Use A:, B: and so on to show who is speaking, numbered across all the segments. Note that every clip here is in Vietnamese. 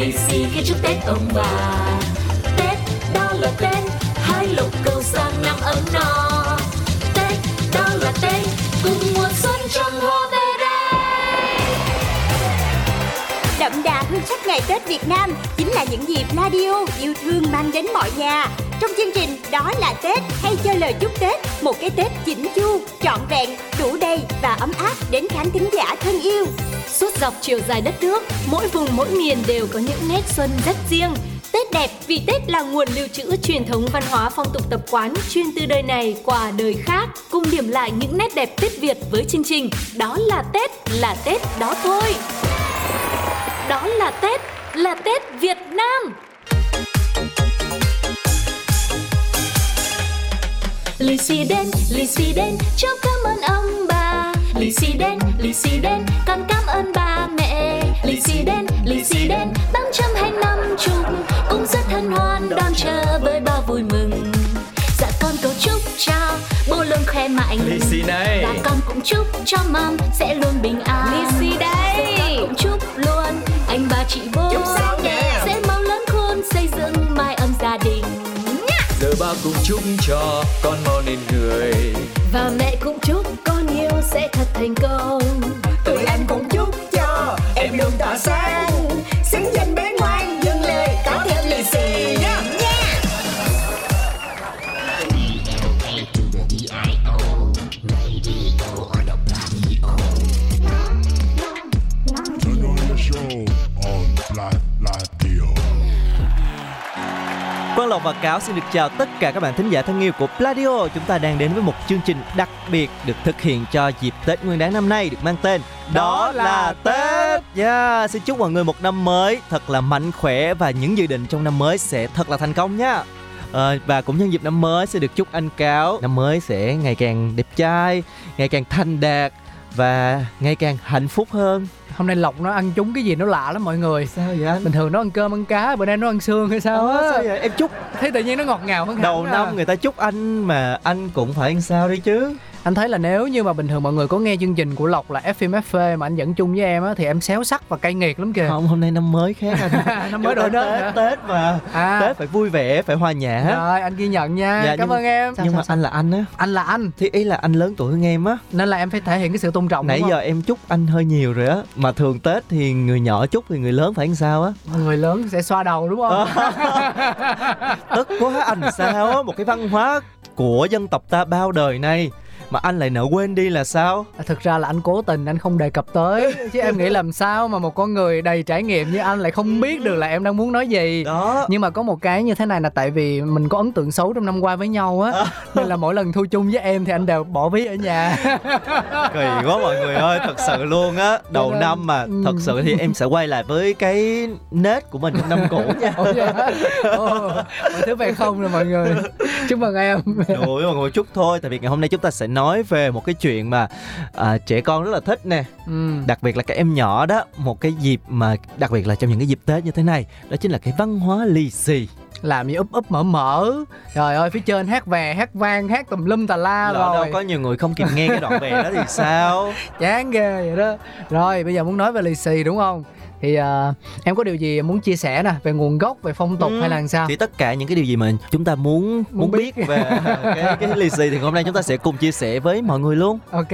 A: lì xì khi chúc Tết ông bà. Tết, đó là Tết Hai lục cầu sang năm ấm no Tết, đó là Tết Cùng mùa xuân trong hoa về đây
B: Đậm đà hương sắc ngày Tết Việt Nam Chính là những dịp Radio yêu thương mang đến mọi nhà. Trong chương trình Đó là Tết hay cho lời chúc Tết một cái Tết chỉnh chu, trọn vẹn, đủ đầy và ấm áp đến khán thính giả thân yêu
A: Suốt dọc chiều dài đất nước, mỗi vùng mỗi miền đều có những nét xuân rất riêng. Tết đẹp vì Tết là nguồn lưu trữ truyền thống văn hóa phong tục tập quán chuyên từ đời này qua đời khác. Cùng điểm lại những nét đẹp Tết Việt với chương trình Đó là Tết, là Tết đó thôi. Đó là Tết, là Tết Việt Nam. Lì xì đến, lì xì đến, chúc cảm ơn ông bà. Lì xì đến, lì xì đến, con cảm ơn ba mẹ. Lì xì đến, lì xì đến, tám trăm hay năm chục, cũng rất hân hoan đón chờ với bao vui mừng. Dạ con cầu chúc cho bố luôn khỏe mạnh.
C: Lì xì này
A: Và con cũng chúc cho mom sẽ luôn bình an.
B: Lì xì đây.
A: Dạ con cũng chúc luôn anh bà chị bố
D: Chúc sao
C: cùng chúc cho con mau nên người.
A: Và mẹ cũng chúc con yêu sẽ thật thành công.
C: Lộc và Cáo xin được chào tất cả các bạn thính giả thân yêu của Pladio. Chúng ta đang đến với một chương trình đặc biệt được thực hiện cho dịp Tết Nguyên đán năm nay được mang tên Đó là Tết. Yeah, Xin chúc mọi người một năm mới thật là mạnh khỏe và những dự định trong năm mới sẽ thật là thành công nha. Ờ, và cũng nhân dịp năm mới sẽ được chúc anh Cáo. Năm mới sẽ ngày càng đẹp trai, ngày càng thành đạt và ngày càng hạnh phúc hơn.
E: Hôm nay lộc nó ăn trúng cái gì nó lạ lắm mọi người
C: Sao vậy anh?
E: bình thường nó ăn cơm ăn cá bữa nay nó ăn xương hay sao á
C: sao vậy? Em chúc
E: thấy tự nhiên nó ngọt ngào hơn
C: đầu
E: à.
C: năm người ta chúc anh mà anh cũng phải ăn sao đi chứ
E: anh thấy là nếu như mà bình thường mọi người có nghe chương trình của lộc là FM FP mà anh dẫn chung với em á thì em xéo sắc và cay nghiệt lắm kìa.
C: Không hôm nay năm mới khác anh.
E: Năm mới đổi
C: Tết,
E: đất hả?
C: tết mà
E: à.
C: Tết phải vui vẻ phải hòa nhã.
E: Rồi anh ghi nhận nha.
C: Dạ,
E: cảm
C: nhưng-
E: ơn em.
C: nhưng mà anh là anh á.
E: Anh là anh.
C: Thì ý là anh lớn tuổi hơn em á.
E: Nên là em phải thể hiện cái sự tôn trọng
C: nãy giờ
E: không?
C: em chúc anh hơi nhiều rồi á. Mà thường tết thì người nhỏ chúc thì người lớn phải làm sao á?
E: Người lớn sẽ xoa đầu đúng không?
C: Tức quá anh sao á? Một cái văn hóa của dân tộc ta bao đời nay mà anh lại nỡ quên đi là sao?
E: À, thực ra là anh cố tình anh không đề cập tới. Chứ em nghĩ làm sao mà một con người đầy trải nghiệm như anh lại không biết được là em đang muốn nói gì.
C: Đó.
E: Nhưng mà có một cái như thế này là tại vì mình có ấn tượng xấu trong năm qua với nhau á. Nên là mỗi lần thu chung với em thì anh đều bỏ ví ở nhà.
C: Kỳ quá mọi người ơi thật sự luôn á. Đầu
E: nên-
C: năm mà
E: ừ.
C: thật sự thì em sẽ quay lại với cái nết của mình trong năm cũ nha.
E: Ủa vậy hả? Ồ, mọi thứ về không rồi mọi người. Chúc mừng em.
C: Ủa mọi người chút thôi Tại vì ngày hôm nay chúng ta sẽ nói về một cái chuyện mà à, Trẻ con rất là thích nè.
E: Ừ.
C: Đặc biệt là các em nhỏ đó Một cái dịp mà đặc biệt là trong những cái dịp Tết như thế này Đó chính là cái văn hóa lì xì.
E: Làm gì úp úp mở mở. Trời ơi phía trên hát về hát vang hát tùm lum tà la
C: Lỡ đâu
E: rồi.
C: có nhiều người không kịp nghe cái đoạn về đó thì sao?
E: Chán ghê vậy đó. Rồi bây giờ muốn nói về lì xì đúng không thì à, em có điều gì muốn chia sẻ nè về nguồn gốc về phong tục
C: Ừ.
E: hay là làm sao
C: Thì tất cả những cái điều gì mà chúng ta muốn muốn,
E: Muốn
C: biết,
E: biết.
C: về cái cái lì xì Thì hôm nay chúng ta sẽ cùng chia sẻ với mọi người luôn
E: Ok,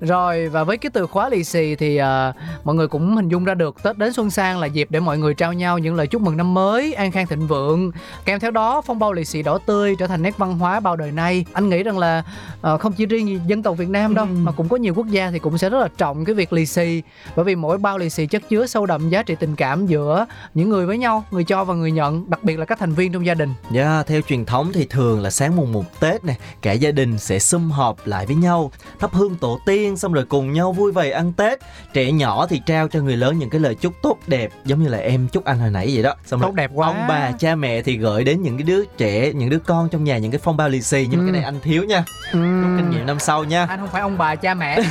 E: rồi và với cái từ khóa lì xì thì à, mọi người cũng hình dung ra được Tết đến xuân sang là dịp để mọi người trao nhau những lời chúc mừng năm mới, an khang thịnh vượng. Kèm theo đó, phong bao lì xì đỏ tươi trở thành nét văn hóa bao đời nay. Anh nghĩ rằng là à, không chỉ riêng dân tộc Việt Nam đâu,
C: Ừ.
E: mà cũng có nhiều quốc gia thì cũng sẽ rất là trọng cái việc lì xì. Bởi vì mỗi bao lì xì chất chứa sâu đậm giá trị tình cảm giữa những người với nhau người cho và người nhận đặc biệt là các thành viên trong gia đình
C: Yeah, theo truyền thống thì thường là sáng mùng 1 Tết này, cả gia đình sẽ sum họp lại với nhau, thắp hương tổ tiên xong rồi cùng nhau vui vầy ăn Tết. Trẻ nhỏ thì trao cho người lớn những cái lời chúc tốt đẹp giống như là em chúc anh hồi nãy vậy đó. Xong rồi
E: tốt đẹp quá
C: ông bà cha mẹ thì gửi đến những cái đứa trẻ những đứa con trong nhà những cái phong bao lì xì nhưng mà
E: Ừ.
C: cái này anh thiếu nha
E: ừ.
C: kinh nghiệm năm sau nha
E: anh không phải ông bà cha mẹ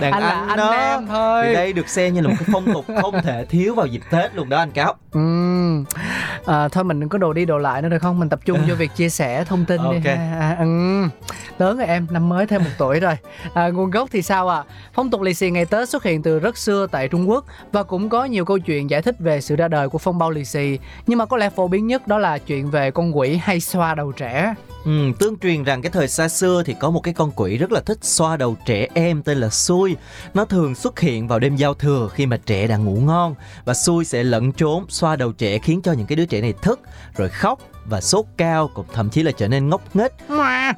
C: đàn
E: anh là
C: anh
E: anh
C: đó
E: em thôi
C: thì đây được xem như là một cái phong tục không thể thiếu vào dịp tết luôn đó anh cáo
E: Ừ. À, thôi mình đừng có đồ đi đồ lại nữa được không? Mình tập trung vô việc chia sẻ thông tin đi.
C: Ok.
E: ha. À, ừ. Lớn rồi em, năm mới thêm một tuổi rồi. À, nguồn gốc thì sao ạ? À? Phong tục lì xì ngày Tết xuất hiện từ rất xưa tại Trung Quốc và cũng có nhiều câu chuyện giải thích về sự ra đời của phong bao lì xì. Nhưng mà có lẽ phổ biến nhất đó là chuyện về con quỷ hay xoa đầu trẻ.
C: Ừ, tương truyền rằng cái thời xa xưa thì có một cái con quỷ rất là thích xoa đầu trẻ em tên là Xui. Nó thường xuất hiện vào đêm giao thừa khi mà trẻ đang ngủ ngon và Xui sẽ lẫn trốn xoa đầu trẻ khiến cho những cái đứa trẻ này thức rồi khóc và sốt cao cũng thậm chí là trở nên ngốc nghếch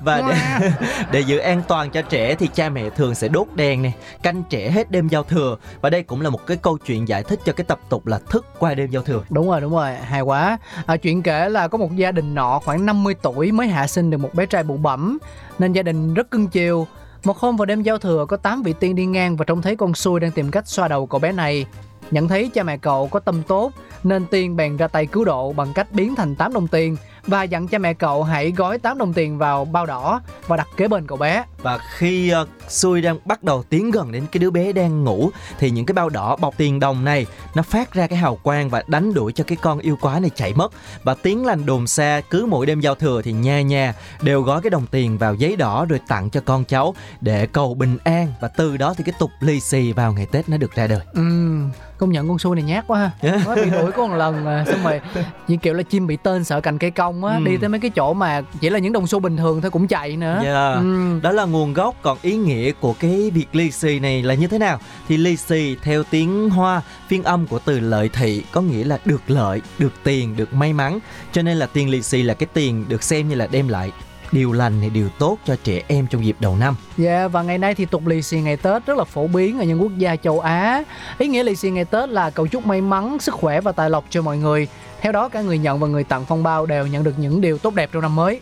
C: và để, để giữ an toàn cho trẻ thì cha mẹ thường sẽ đốt đèn này canh trẻ hết đêm giao thừa và đây cũng là một cái câu chuyện giải thích cho cái tập tục là thức qua đêm giao thừa
E: Đúng rồi, đúng rồi, hay quá. À, chuyện kể là có một gia đình nọ khoảng 50 tuổi mới hạ sinh được một bé trai bụ bẩm nên gia đình rất cưng chiều. Một hôm vào đêm giao thừa có 8 vị tiên đi ngang và trông thấy con xui đang tìm cách xoa đầu cậu bé này. Nhận thấy cha mẹ cậu có tâm tốt nên tiên bèn ra tay cứu độ bằng cách biến thành 8 đồng tiền và dặn cha mẹ cậu hãy gói 8 đồng tiền vào bao đỏ và đặt kế bên cậu bé.
C: và khi uh, Xui đang bắt đầu tiến gần đến cái đứa bé đang ngủ thì những cái bao đỏ bọc tiền đồng này nó phát ra cái hào quang và đánh đuổi cho cái con yêu quái này chạy mất và tiếng lành đồn xa cứ mỗi đêm giao thừa thì nhà nhà đều gói cái đồng tiền vào giấy đỏ rồi tặng cho con cháu để cầu bình an và từ đó thì cái tục lì xì vào ngày Tết nó được ra đời.
E: Ừm, công nhận con xui này nhát quá ha nó bị đuổi có một lần à, xong rồi như kiểu là chim bị tên sợ cành cây cong á
C: Ừ.
E: đi tới mấy cái chỗ mà chỉ là những đồng xu bình thường thôi cũng chạy nữa
C: Yeah.
E: Ừm,
C: Đó là nguồn gốc còn ý nghĩa của cái việc lì xì này là như thế nào? Thì lì xì theo tiếng Hoa, phiên âm của từ lợi thị có nghĩa là được lợi, được tiền, được may mắn. Cho nên là tiền lì xì là cái tiền được xem như là đem lại điều lành hay điều tốt cho trẻ em trong dịp đầu năm.
E: Yeah, và ngày nay thì tục lì xì ngày Tết rất là phổ biến ở những quốc gia châu Á. Ý nghĩa lì xì ngày Tết là cầu chúc may mắn, sức khỏe và tài lộc cho mọi người. Theo đó, cả người nhận và người tặng phong bao đều nhận được những điều tốt đẹp trong năm mới.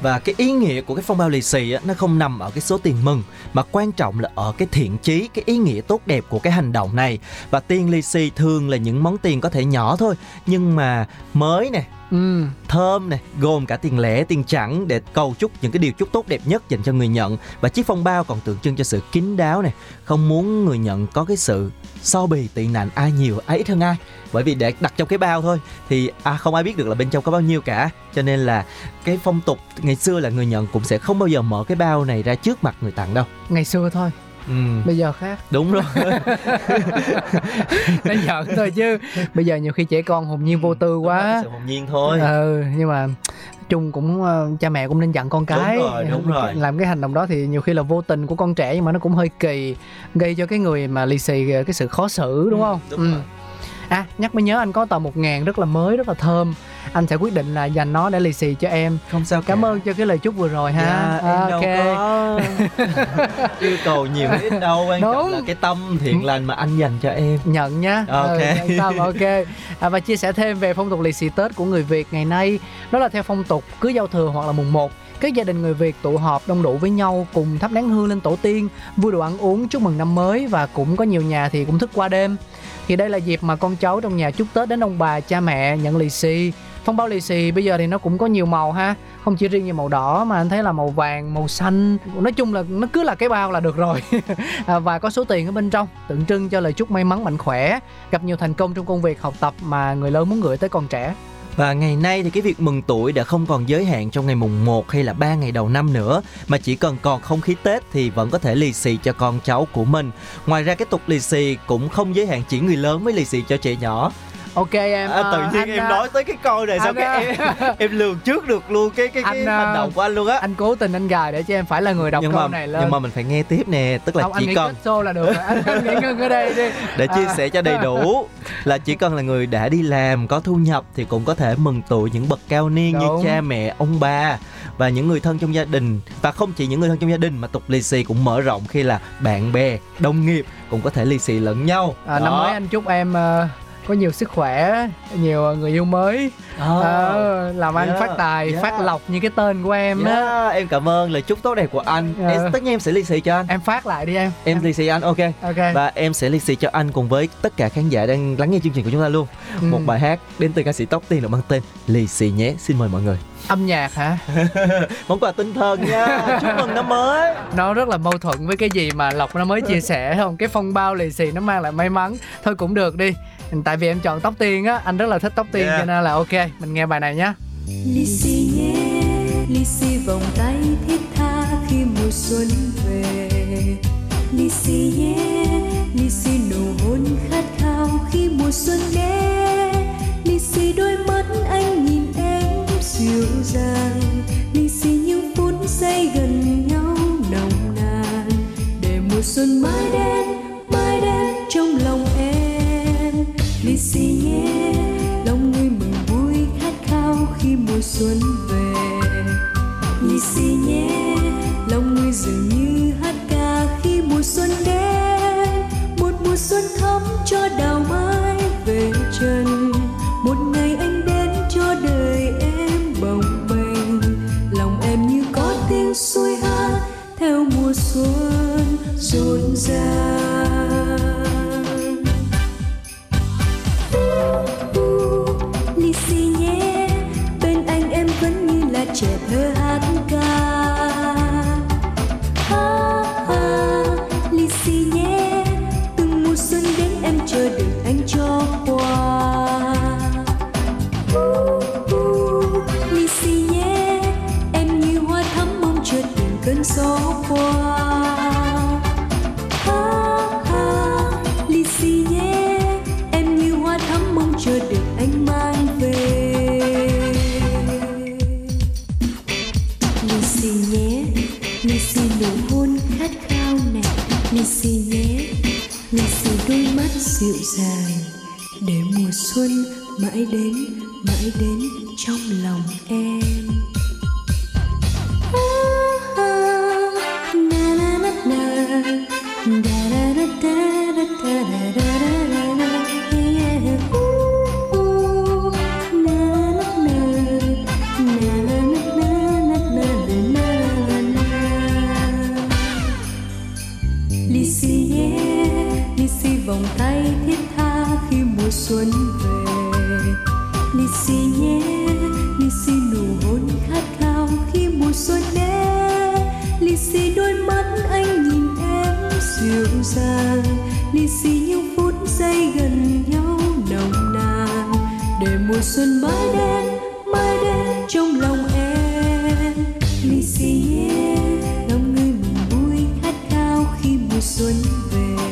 C: Và cái ý nghĩa của cái phong bao lì xì á, nó không nằm ở cái số tiền mừng mà quan trọng là ở cái thiện chí, cái ý nghĩa tốt đẹp của cái hành động này. Và tiền lì xì thường là những món tiền có thể nhỏ thôi nhưng mà mới nè,
E: Ừ,
C: thơm này gồm cả tiền lẻ tiền chẵn để cầu chúc những cái điều chúc tốt đẹp nhất dành cho người nhận. Và chiếc phong bao còn tượng trưng cho sự kín đáo này không muốn người nhận có cái sự so bì tị nạnh ai nhiều ai ít hơn ai. Bởi vì để đặt trong cái bao thôi thì à, không ai biết được là bên trong có bao nhiêu cả. Cho nên là cái phong tục ngày xưa là người nhận cũng sẽ không bao giờ mở cái bao này ra trước mặt người tặng đâu.
E: Ngày xưa thôi,
C: ừ,
E: bây giờ khác.
C: đúng rồi
E: Nó giỡn thôi chứ. Bây giờ nhiều khi trẻ con hồn nhiên vô tư quá.
C: sự hồn nhiên thôi
E: ừ nhưng mà chung cũng ờ, cha mẹ cũng nên dặn con cái
C: Đúng rồi, đúng rồi.
E: làm cái hành động đó thì nhiều khi là vô tình của con trẻ nhưng mà nó cũng hơi kỳ gây cho cái người mà lì xì cái sự khó xử đúng
C: Ừ,
E: không
C: đúng rồi.
E: à nhắc mới nhớ anh có tờ một ngàn rất là mới rất là thơm anh sẽ quyết định là dành nó để lì xì cho em.
C: Không sao
E: cảm
C: cả.
E: ơn cho cái lời chúc vừa rồi ha.
C: Dạ, em đâu
E: ok.
C: có yêu cầu nhiều ít đâu quan trọng là cái tâm thiện lành mà anh dành cho em.
E: Nhận nhá
C: Ok.
E: ừ, tâm, ok. À, và chia sẻ thêm về phong tục lì xì tết của người việt ngày nay. Đó là theo phong tục cứ giao thừa hoặc là mùng 1 các gia đình người Việt tụ họp đông đủ với nhau cùng thắp nén hương lên tổ tiên, vui đùa ăn uống chúc mừng năm mới và cũng có nhiều nhà thì cũng thức qua đêm. Thì đây là dịp mà con cháu trong nhà chúc Tết đến ông bà, cha mẹ nhận lì xì. Phong bao lì xì bây giờ thì nó cũng có nhiều màu ha, không chỉ riêng như màu đỏ mà anh thấy là màu vàng, màu xanh. Nói chung là nó cứ là cái bao là được rồi. à, và có số tiền ở bên trong tượng trưng cho lời chúc may mắn mạnh khỏe, gặp nhiều thành công trong công việc học tập mà người lớn muốn gửi tới con trẻ.
C: Và ngày nay thì cái việc mừng tuổi đã không còn giới hạn trong ngày mùng 1 hay là 3 ngày đầu năm nữa, Mà chỉ cần còn không khí Tết thì vẫn có thể lì xì cho con cháu của mình. Ngoài ra cái tục lì xì cũng không giới hạn chỉ người lớn mới lì xì cho trẻ nhỏ
E: ok em
C: À, tự
E: ờ,
C: nhiên
E: anh,
C: em
E: ờ,
C: nói tới cái câu này sao
E: anh,
C: cái em em lường trước được luôn cái cái cái
E: Anh, ờ,
C: hành động của anh luôn á
E: anh cố tình anh gài để cho em phải là người đọc
C: nhưng
E: câu
C: mà
E: này lên
C: nhưng mà mình phải nghe tiếp nè tức là
E: không anh
C: chỉ
E: nghĩ
C: cần
E: show là được rồi. anh, anh nghĩ ngưng ở đây đi
C: để chia
E: À.
C: sẻ cho đầy đủ là chỉ cần là người đã đi làm có thu nhập thì cũng có thể mừng tuổi những bậc cao niên
E: Đúng.
C: như cha mẹ ông bà và những người thân trong gia đình và không chỉ những người thân trong gia đình mà tục lì xì cũng mở rộng khi là bạn bè đồng nghiệp cũng có thể lì xì lẫn nhau
E: à, năm mới anh chúc em ờ, có nhiều sức khỏe nhiều người yêu mới.
C: Ờ.
E: Ờ, làm ăn
C: Yeah,
E: phát tài
C: yeah.
E: phát lộc như cái tên của em đó.
C: Yeah, em cảm ơn lời chúc tốt đẹp của anh.
E: Dạ.
C: em, tất nhiên em sẽ lì xì cho anh.
E: Em phát lại đi em.
C: Em lì xì anh ok.
E: Ok.
C: Và em sẽ lì xì cho anh cùng với tất cả khán giả đang lắng nghe chương trình của chúng ta luôn.
E: Ừ.
C: một bài hát đến từ ca sĩ tóc tiên được mang tên lì xì nhé. Xin mời mọi người.
E: Âm nhạc hả?
C: Món quà tinh thần nha. Chúc mừng năm mới.
E: Nó rất là mâu thuẫn với cái gì mà lộc nó mới chia sẻ không? Cái phong bao lì xì nó mang lại may mắn. Thôi cũng được đi tại vì em chọn tóc tiên á anh rất là thích tóc tiên
C: Yeah.
E: cho nên là ok mình nghe bài này nhé
A: lì xì nhé lì xì vòng tay thiết tha khi mùa xuân lì xì nhé lòng người dường như hay xuân, mãi đến mãi đến trong lòng em. Lì xì nhé, lì xì vòng tay thiết tha khi mùa xuân về. Dịu dàng lì xì những phút giây gần nhau nồng nàn. Để mùa xuân mãi đến mãi đến trong lòng em. Lì xì nhé lòng người mừng vui khát khao khi mùa xuân về.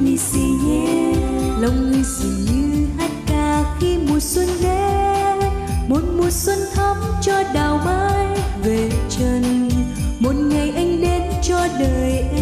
A: Lì xì nhé lòng người dường như hát ca khi mùa xuân đến. Một mùa xuân thắm cho đào mai về chân, một ngày anh đến cho đời em.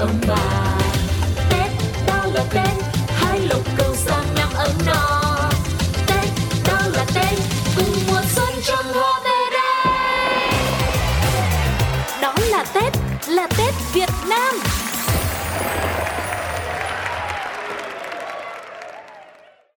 F: ông bà. Tết đó là tết, hai lục cầu sang năm ấm no. Tết đó là tết, cùng mùa xuân trong hoa về đây đó là tết là tết việt nam.